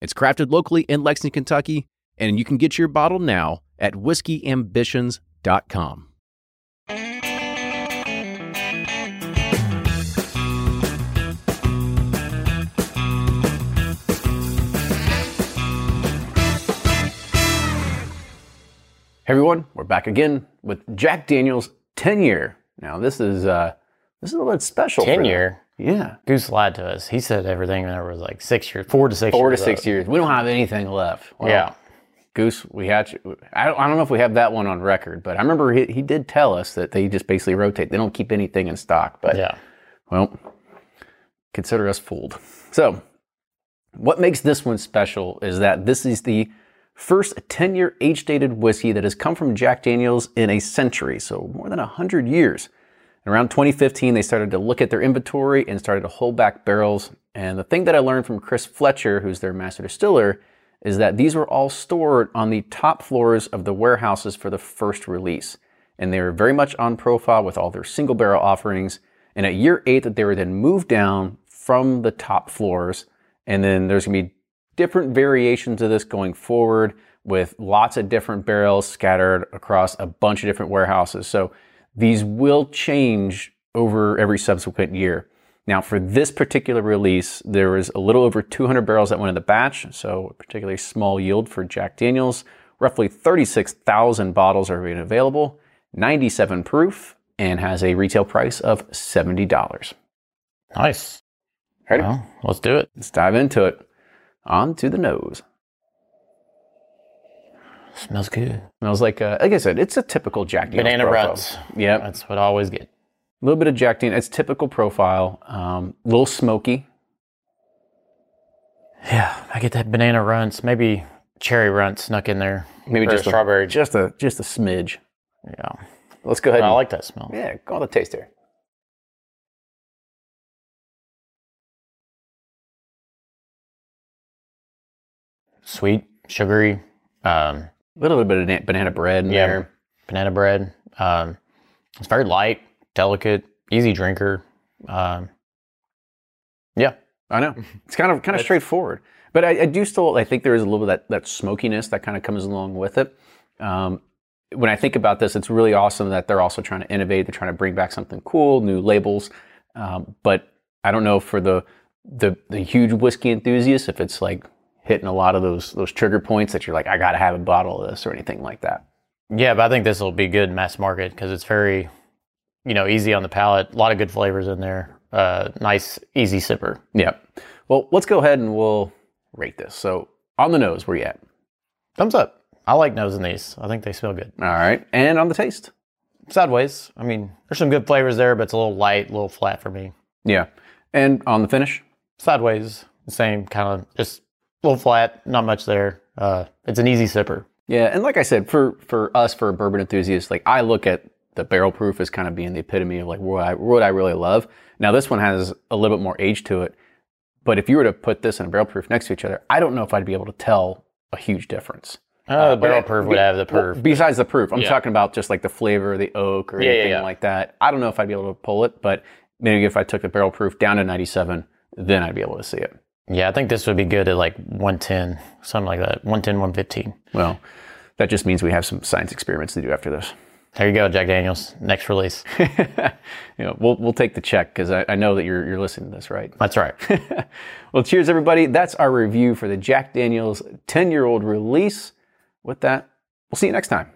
It's crafted locally in Lexington, Kentucky, and you can get your bottle now at whiskeyambitions.com. Hey everyone, we're back again with Jack Daniels 10 year. Now this is uh this is a little bit special. for them. Yeah. Goose lied to us. He said everything there was like six years, four to six Four to years. six old. years. We don't have anything left. Well, Yeah. Goose, we had. I don't, I don't know if we have that one on record, but I remember he, he did tell us that they just basically rotate. They don't keep anything in stock. But Yeah. well, consider us fooled. So, what makes this one special is that this is the first 10 year age dated whiskey that has come from Jack Daniels in a century, so more than 100 years. And around 2015, they started to look at their inventory and started to hold back barrels. And the thing that I learned from Chris Fletcher, who's their master distiller, is that these were all stored on the top floors of the warehouses for the first release. And they were very much on profile with all their single barrel offerings. And at year eight, that they were then moved down from the top floors. And then there's gonna be different variations of this going forward with lots of different barrels scattered across a bunch of different warehouses. So these will change over every subsequent year. Now, for this particular release, there was a little over 200 barrels that went in the batch, so a particularly small yield for Jack Daniels. Roughly 36,000 bottles are being available, 97 proof, and has a retail price of $70. Nice. Ready? Well, let's do it. Let's dive into it. On to the nose. Smells good. Smells like, uh, like I said, it's a typical Jack Daniels Banana profile. runs. Yep, That's what I always get. A little bit of Jack Daniels. It's typical profile. Um, a little smoky. Yeah, I get that banana runts, maybe cherry runt snuck in there. Maybe Or just strawberry. Just a just a smidge. yeah, Let's go ahead. I and, like that smell. yeah, go on the taster. Sweet, sugary, um, A little bit of banana bread in Yeah. there. banana bread. Um, it's very light, delicate, easy drinker. Um, yeah, I know. It's kind of kind of straightforward, but I, I do still I think there is a little bit of that that smokiness that kind of comes along with it. Um, when I think about this, it's really awesome that they're also trying to innovate. They're trying to bring back something cool, new labels. Um, but I don't know for the the the huge whiskey enthusiasts if it's like hitting a lot of those those trigger points that you're like I got to have a bottle of this or anything like that. yeah, but I think this will be good mass market because it's very, you know, easy on the palate. A lot of good flavors in there. Uh, nice, easy sipper. Yeah. Well, let's go ahead and we'll rate this. So on the nose, where you at? Thumbs up. I like nosing these. I think they smell good. All right, and on the taste. Sideways. I mean, there's some good flavors there, but it's a little light, a little flat for me. Yeah, and on the finish. Sideways, same kind of just a little flat, not much there. Uh, it's an easy sipper. Yeah, and like I said, for for us, for bourbon enthusiasts, like I look at the barrel proof as kind of being the epitome of like what I what I really love. Now this one has a little bit more age to it, but if you were to put this and a barrel proof next to each other, I don't know if I'd be able to tell a huge difference. Uh, the barrel proof would have the Well, proof. besides the proof, I'm Yeah. talking about just like the flavor, the oak, or Yeah, yeah, anything yeah. like that. I don't know if I'd be able to pull it, but maybe if I took the barrel proof down to 97, then I'd be able to see it. Yeah, I think this would be good at like 110, something like that. 110, 115. Well, that just means we have some science experiments to do after this. There you go, Jack Daniels. Next release. you know, we'll we'll take the check because I, I know that you're you're listening to this, right? That's right. well, cheers, everybody. That's our review for the Jack Daniels 10 year old release. With that, we'll see you next time.